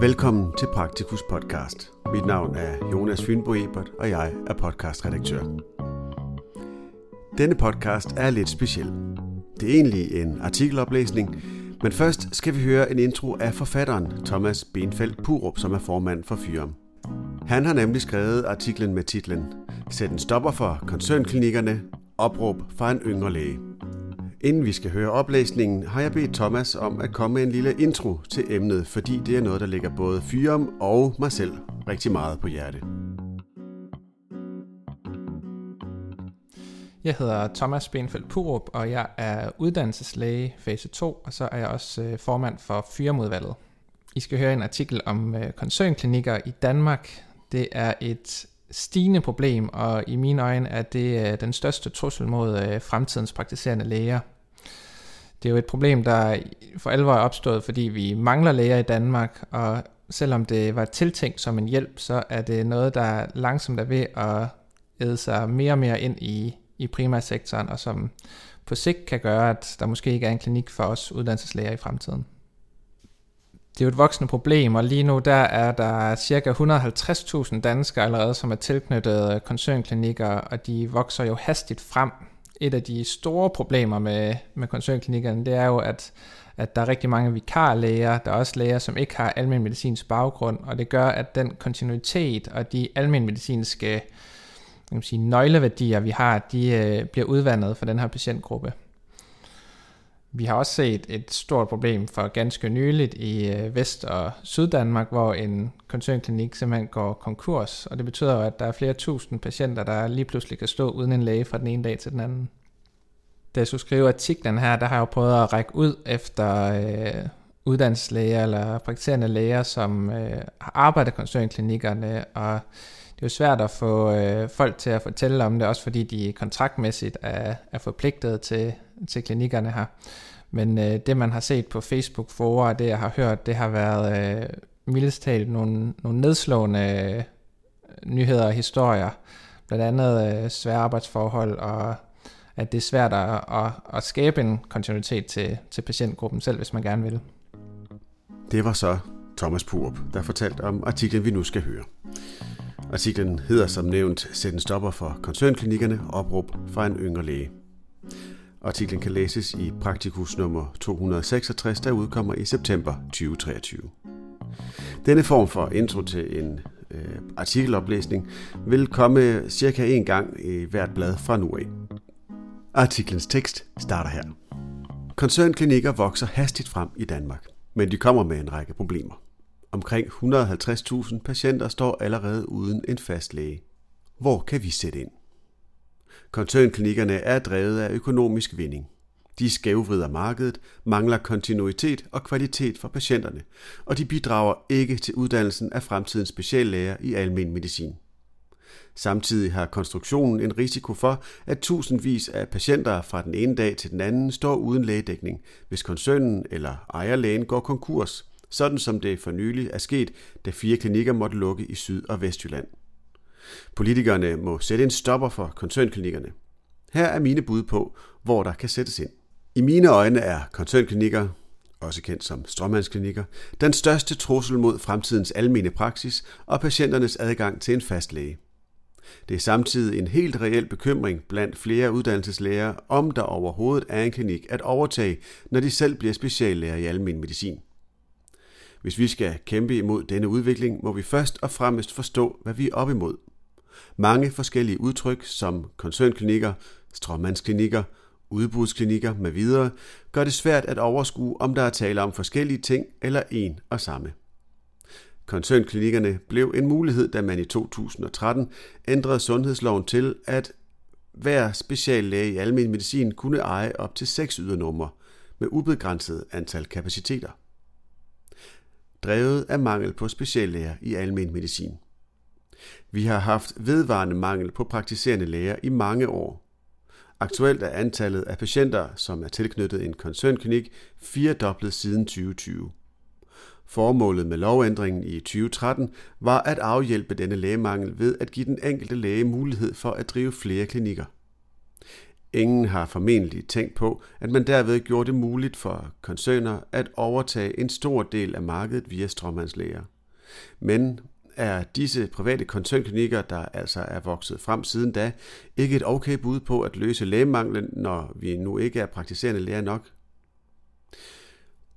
Velkommen til Praktikus Podcast. Mit navn er Jonas Fynbo Ebert, og jeg er podcastredaktør. Denne podcast er lidt speciel. Det er egentlig en artikeloplæsning, men først skal vi høre en intro af forfatteren Thomas Benfeldt Purup, som er formand for Fyrum. Han har nemlig skrevet artiklen med titlen Sæt en stopper for koncernklinikkerne, opråb fra en yngre læge. Inden vi skal høre oplæsningen, har jeg bedt Thomas om at komme med en lille intro til emnet, fordi det er noget, der ligger både Fyrum og mig selv rigtig meget på hjerte. Jeg hedder Thomas Benfeldt Purup, og jeg er uddannelseslæge fase 2, og så er jeg også øh, formand for Fyremudvalget. I skal høre en artikel om øh, koncernklinikker i Danmark. Det er et stigende problem, og i mine øjne er det øh, den største trussel mod fremtidens praktiserende læger. Det er jo et problem, der for alvor er opstået, fordi vi mangler læger i Danmark, og selvom det var tiltænkt som en hjælp, så er det noget, der langsomt er ved at æde sig mere og mere ind i, i primærsektoren, og som på sigt kan gøre, at der måske ikke er en klinik for os uddannelseslæger i fremtiden. Det er jo et voksende problem, og lige nu der er der ca. 150.000 danskere allerede, som er tilknyttet koncernklinikker, og de vokser jo hastigt frem. Et af de store problemer med, med koncernklinikkerne, det er jo, at, at der er rigtig mange vikarlæger, der er også læger, som ikke har almen medicinsk baggrund, og det gør, at den kontinuitet og de almen medicinske kan man sige, nøgleværdier, vi har, de øh, bliver udvandet for den her patientgruppe. Vi har også set et stort problem for ganske nyligt i øh, Vest- og Syddanmark, hvor en koncernklinik simpelthen går konkurs, og det betyder jo, at der er flere tusind patienter, der lige pludselig kan stå uden en læge fra den ene dag til den anden. Da jeg skulle skrive artiklen her, der har jeg jo prøvet at række ud efter øh, uddannelseslæger eller praktiserende læger, som øh, har arbejdet i koncernklinikkerne, og det er jo svært at få øh, folk til at fortælle om det, også fordi de kontraktmæssigt er, er forpligtet til, til klinikkerne her. Men øh, det, man har set på facebook for og det, jeg har hørt, det har været øh, mildest talt nogle, nogle nedslående øh, nyheder og historier. Blandt andet øh, svære arbejdsforhold, og at det er svært at, at, at skabe en kontinuitet til, til patientgruppen selv, hvis man gerne vil. Det var så Thomas Purup, der fortalte om artiklen, vi nu skal høre. Artiklen hedder som nævnt Sæt en stopper for koncernklinikkerne, opråb fra en yngre læge. Artiklen kan læses i Praktikus nummer 266, der udkommer i september 2023. Denne form for intro til en øh, artikeloplæsning vil komme cirka en gang i hvert blad fra nu af. Artiklens tekst starter her. Koncernklinikker vokser hastigt frem i Danmark, men de kommer med en række problemer. Omkring 150.000 patienter står allerede uden en fast læge. Hvor kan vi sætte ind? Koncernklinikkerne er drevet af økonomisk vinding. De skævvrider markedet, mangler kontinuitet og kvalitet for patienterne, og de bidrager ikke til uddannelsen af fremtidens speciallæger i almen medicin. Samtidig har konstruktionen en risiko for, at tusindvis af patienter fra den ene dag til den anden står uden lægedækning, hvis koncernen eller ejerlægen går konkurs, sådan som det for nylig er sket, da fire klinikker måtte lukke i Syd- og Vestjylland. Politikerne må sætte en stopper for koncernklinikkerne. Her er mine bud på, hvor der kan sættes ind. I mine øjne er koncernklinikker, også kendt som strømmandsklinikker, den største trussel mod fremtidens almene praksis og patienternes adgang til en fast læge. Det er samtidig en helt reel bekymring blandt flere uddannelseslæger, om der overhovedet er en klinik at overtage, når de selv bliver speciallæger i almen medicin. Hvis vi skal kæmpe imod denne udvikling, må vi først og fremmest forstå, hvad vi er op imod. Mange forskellige udtryk som koncernklinikker, stråmandsklinikker, udbudsklinikker med videre, gør det svært at overskue, om der er tale om forskellige ting eller en og samme. Koncernklinikkerne blev en mulighed, da man i 2013 ændrede sundhedsloven til, at hver speciallæge i almen medicin kunne eje op til seks ydernumre med ubegrænset antal kapaciteter drevet af mangel på speciallæger i almen medicin. Vi har haft vedvarende mangel på praktiserende læger i mange år. Aktuelt er antallet af patienter, som er tilknyttet en koncernklinik, firedoblet siden 2020. Formålet med lovændringen i 2013 var at afhjælpe denne lægemangel ved at give den enkelte læge mulighed for at drive flere klinikker. Ingen har formentlig tænkt på, at man derved gjorde det muligt for koncerner at overtage en stor del af markedet via strømmandslæger. Men er disse private koncernklinikker, der altså er vokset frem siden da, ikke et okay bud på at løse lægemanglen, når vi nu ikke er praktiserende læger nok?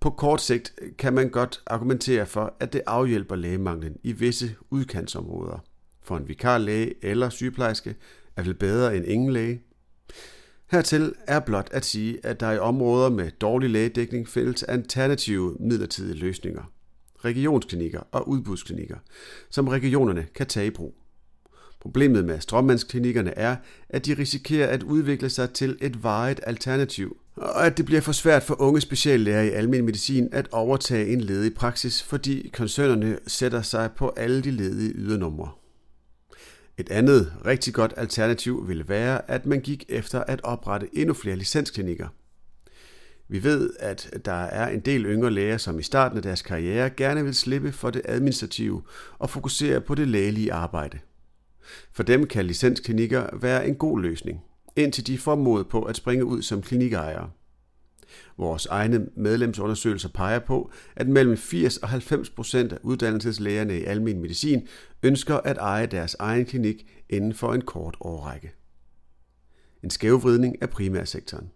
På kort sigt kan man godt argumentere for, at det afhjælper lægemanglen i visse udkantsområder. For en vikarlæge eller sygeplejerske er vel bedre end ingen læge. Hertil er blot at sige, at der i områder med dårlig lægedækning findes alternative midlertidige løsninger, regionsklinikker og udbudsklinikker, som regionerne kan tage i brug. Problemet med strømmandsklinikkerne er, at de risikerer at udvikle sig til et varet alternativ, og at det bliver for svært for unge speciallæger i almen medicin at overtage en ledig praksis, fordi koncernerne sætter sig på alle de ledige ydernumre. Et andet rigtig godt alternativ ville være, at man gik efter at oprette endnu flere licensklinikker. Vi ved, at der er en del yngre læger, som i starten af deres karriere gerne vil slippe for det administrative og fokusere på det lægelige arbejde. For dem kan licensklinikker være en god løsning, indtil de får mod på at springe ud som klinikejere. Vores egne medlemsundersøgelser peger på, at mellem 80 og 90 procent af uddannelseslægerne i almen medicin ønsker at eje deres egen klinik inden for en kort årrække. En skævvridning af primærsektoren.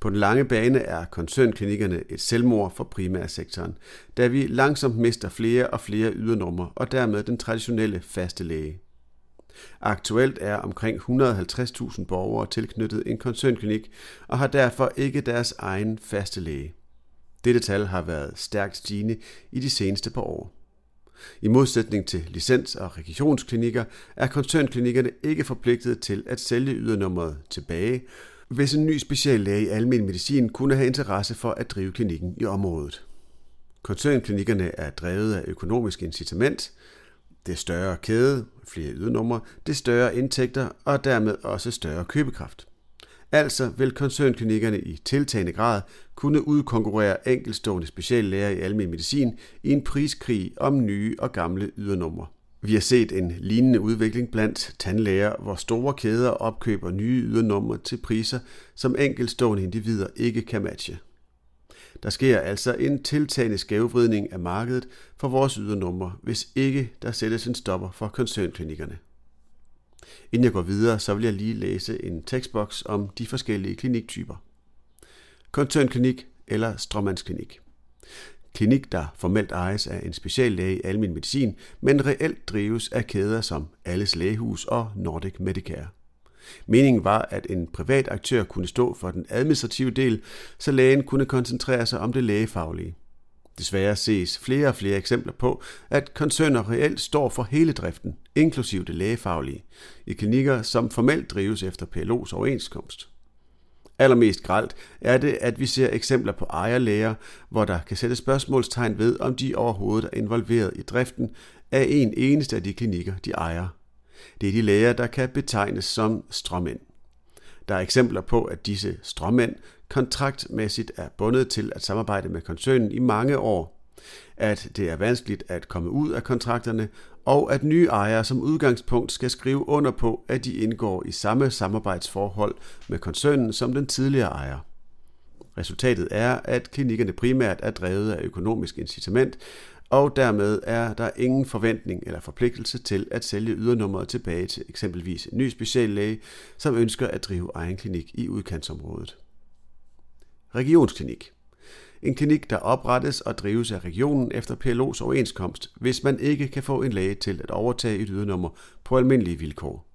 På den lange bane er koncernklinikkerne et selvmord for primærsektoren, da vi langsomt mister flere og flere ydernumre og dermed den traditionelle faste læge. Aktuelt er omkring 150.000 borgere tilknyttet en koncernklinik og har derfor ikke deres egen faste læge. Dette tal har været stærkt stigende i de seneste par år. I modsætning til licens- og regionsklinikker er koncernklinikkerne ikke forpligtet til at sælge ydernummeret tilbage, hvis en ny speciallæge i almen medicin kunne have interesse for at drive klinikken i området. Koncernklinikkerne er drevet af økonomisk incitament, det større kæde, flere ydernumre, det større indtægter og dermed også større købekraft. Altså vil koncernklinikkerne i tiltagende grad kunne udkonkurrere enkelstående speciallæger i almen medicin i en priskrig om nye og gamle ydernumre. Vi har set en lignende udvikling blandt tandlæger, hvor store kæder opkøber nye ydernumre til priser, som enkeltstående individer ikke kan matche. Der sker altså en tiltagende skævvridning af markedet for vores ydernumre, hvis ikke der sættes en stopper for koncernklinikkerne. Inden jeg går videre, så vil jeg lige læse en tekstboks om de forskellige kliniktyper. Koncernklinik eller strømmandsklinik. Klinik, der formelt ejes af en speciallæge i almen medicin, men reelt drives af kæder som Alles Lægehus og Nordic Medicare. Meningen var, at en privat aktør kunne stå for den administrative del, så lægen kunne koncentrere sig om det lægefaglige. Desværre ses flere og flere eksempler på, at koncerner reelt står for hele driften, inklusiv det lægefaglige, i klinikker, som formelt drives efter PLO's overenskomst. Allermest gralt er det, at vi ser eksempler på ejerlæger, hvor der kan sættes spørgsmålstegn ved, om de overhovedet er involveret i driften af en eneste af de klinikker, de ejer. Det er de læger, der kan betegnes som strømænd. Der er eksempler på, at disse strømænd kontraktmæssigt er bundet til at samarbejde med koncernen i mange år, at det er vanskeligt at komme ud af kontrakterne, og at nye ejere som udgangspunkt skal skrive under på, at de indgår i samme samarbejdsforhold med koncernen som den tidligere ejer. Resultatet er, at klinikkerne primært er drevet af økonomisk incitament, og dermed er der ingen forventning eller forpligtelse til at sælge ydernummeret tilbage til eksempelvis en ny speciallæge, som ønsker at drive egen klinik i udkantsområdet. Regionsklinik. En klinik, der oprettes og drives af regionen efter PLO's overenskomst, hvis man ikke kan få en læge til at overtage et ydernummer på almindelige vilkår.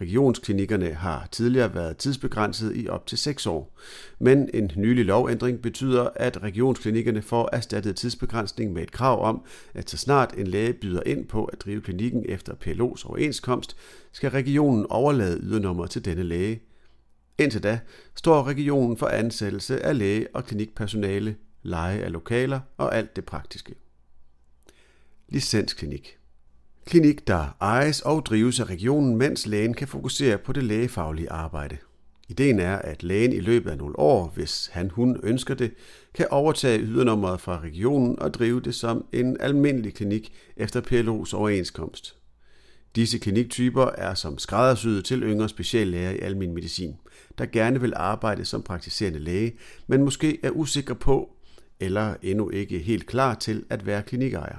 Regionsklinikkerne har tidligere været tidsbegrænset i op til 6 år, men en nylig lovændring betyder, at regionsklinikkerne får erstattet tidsbegrænsning med et krav om, at så snart en læge byder ind på at drive klinikken efter PLO's overenskomst, skal regionen overlade ydernummer til denne læge. Indtil da står regionen for ansættelse af læge og klinikpersonale, leje af lokaler og alt det praktiske. Licensklinik Klinik, der ejes og drives af regionen, mens lægen kan fokusere på det lægefaglige arbejde. Ideen er, at lægen i løbet af nogle år, hvis han hun ønsker det, kan overtage ydernummeret fra regionen og drive det som en almindelig klinik efter PLO's overenskomst. Disse kliniktyper er som skræddersyet til yngre speciallæger i almen medicin, der gerne vil arbejde som praktiserende læge, men måske er usikre på, eller endnu ikke helt klar til at være klinikejer.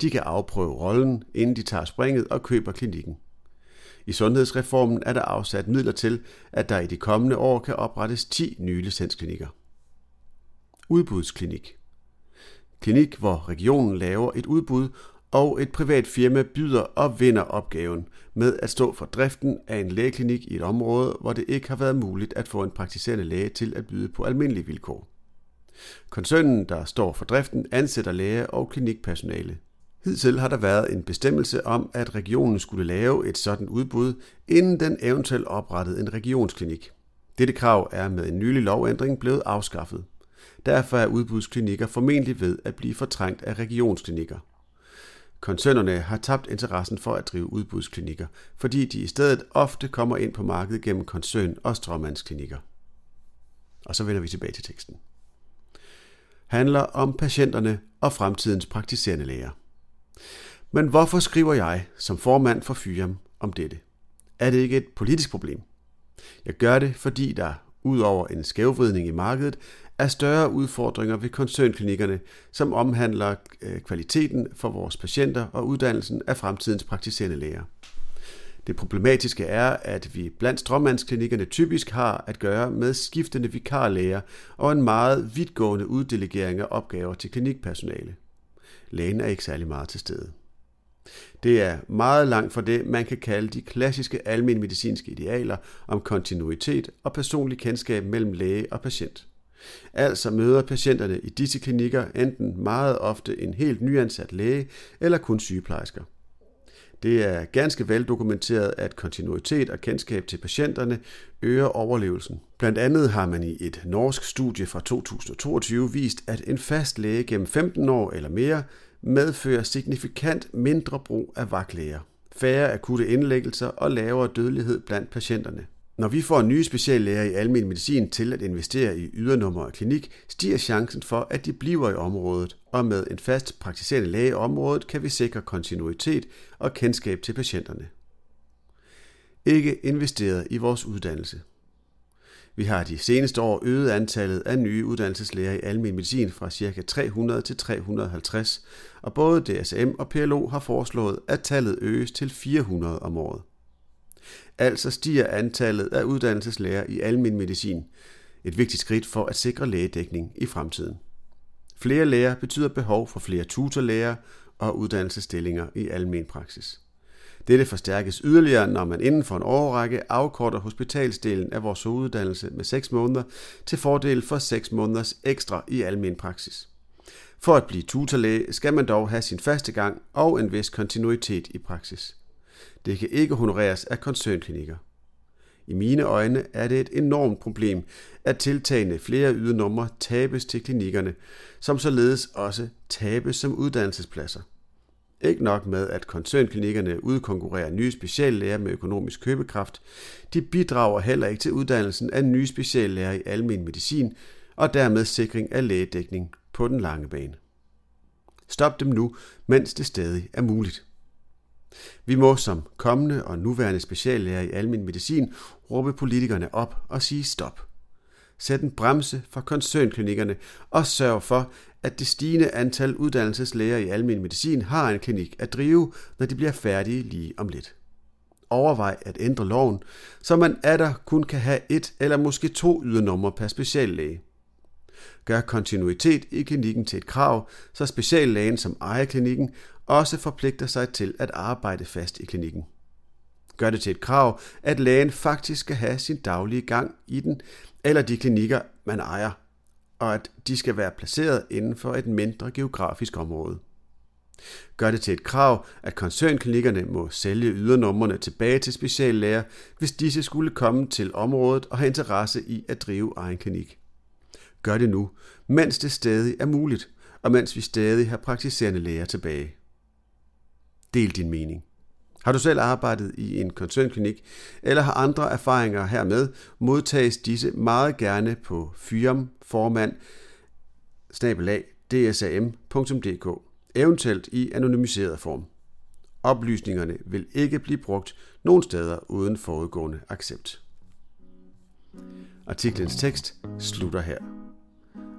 De kan afprøve rollen, inden de tager springet og køber klinikken. I sundhedsreformen er der afsat midler til, at der i de kommende år kan oprettes 10 nye licensklinikker. Udbudsklinik. Klinik, hvor regionen laver et udbud, og et privat firma byder og vinder opgaven med at stå for driften af en lægeklinik i et område, hvor det ikke har været muligt at få en praktiserende læge til at byde på almindelige vilkår. Koncernen, der står for driften, ansætter læger og klinikpersonale. Hidtil har der været en bestemmelse om, at regionen skulle lave et sådan udbud, inden den eventuelt oprettede en regionsklinik. Dette krav er med en nylig lovændring blevet afskaffet. Derfor er udbudsklinikker formentlig ved at blive fortrængt af regionsklinikker. Koncernerne har tabt interessen for at drive udbudsklinikker, fordi de i stedet ofte kommer ind på markedet gennem koncern- og stråmandsklinikker. Og så vender vi tilbage til teksten. Handler om patienterne og fremtidens praktiserende læger. Men hvorfor skriver jeg som formand for Fyam om dette? Er det ikke et politisk problem? Jeg gør det, fordi der, udover en skævvridning i markedet, er større udfordringer ved koncernklinikkerne, som omhandler øh, kvaliteten for vores patienter og uddannelsen af fremtidens praktiserende læger. Det problematiske er, at vi blandt strømmandsklinikkerne typisk har at gøre med skiftende vikarlæger og en meget vidtgående uddelegering af opgaver til klinikpersonale. Lægen er ikke særlig meget til stede. Det er meget langt fra det, man kan kalde de klassiske almenmedicinske idealer om kontinuitet og personlig kendskab mellem læge og patient. Altså møder patienterne i disse klinikker enten meget ofte en helt nyansat læge eller kun sygeplejersker. Det er ganske vel dokumenteret, at kontinuitet og kendskab til patienterne øger overlevelsen. Blandt andet har man i et norsk studie fra 2022 vist, at en fast læge gennem 15 år eller mere medfører signifikant mindre brug af vagtlæger, færre akutte indlæggelser og lavere dødelighed blandt patienterne. Når vi får nye speciallæger i almen medicin til at investere i ydernummer og klinik, stiger chancen for, at de bliver i området, og med en fast praktiserende læge i området kan vi sikre kontinuitet og kendskab til patienterne. Ikke investeret i vores uddannelse. Vi har de seneste år øget antallet af nye uddannelseslæger i almen medicin fra ca. 300 til 350, og både DSM og PLO har foreslået, at tallet øges til 400 om året. Altså stiger antallet af uddannelseslæger i almen medicin, et vigtigt skridt for at sikre lægedækning i fremtiden. Flere læger betyder behov for flere tutorlæger og uddannelsesstillinger i almen praksis. Dette forstærkes yderligere, når man inden for en årrække afkorter hospitalsdelen af vores uddannelse med 6 måneder til fordel for 6 måneders ekstra i almen praksis. For at blive tutorlæge skal man dog have sin faste gang og en vis kontinuitet i praksis. Det kan ikke honoreres af koncernklinikker. I mine øjne er det et enormt problem, at tiltagende flere ydernumre tabes til klinikkerne, som således også tabes som uddannelsespladser. Ikke nok med, at koncernklinikkerne udkonkurrerer nye speciallæger med økonomisk købekraft, de bidrager heller ikke til uddannelsen af nye speciallæger i almen medicin og dermed sikring af lægedækning på den lange bane. Stop dem nu, mens det stadig er muligt. Vi må som kommende og nuværende speciallæger i almen medicin råbe politikerne op og sige stop sætte en bremse for koncernklinikkerne og sørge for, at det stigende antal uddannelseslæger i almen medicin har en klinik at drive, når de bliver færdige lige om lidt. Overvej at ændre loven, så man der kun kan have et eller måske to ydernumre per speciallæge. Gør kontinuitet i klinikken til et krav, så speciallægen, som ejer klinikken, også forpligter sig til at arbejde fast i klinikken. Gør det til et krav, at lægen faktisk skal have sin daglige gang i den, eller de klinikker, man ejer, og at de skal være placeret inden for et mindre geografisk område. Gør det til et krav, at koncernklinikkerne må sælge ydernumrene tilbage til speciallæger, hvis disse skulle komme til området og have interesse i at drive egen klinik. Gør det nu, mens det stadig er muligt, og mens vi stadig har praktiserende læger tilbage. Del din mening. Har du selv arbejdet i en koncernklinik, eller har andre erfaringer hermed, modtages disse meget gerne på firm formand snabelag dsam.dk, eventuelt i anonymiseret form. Oplysningerne vil ikke blive brugt nogen steder uden forudgående accept. Artiklens tekst slutter her.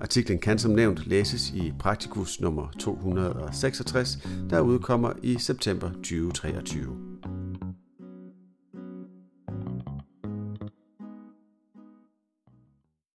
Artiklen kan som nævnt læses i Praktikus nummer 266, der udkommer i september 2023.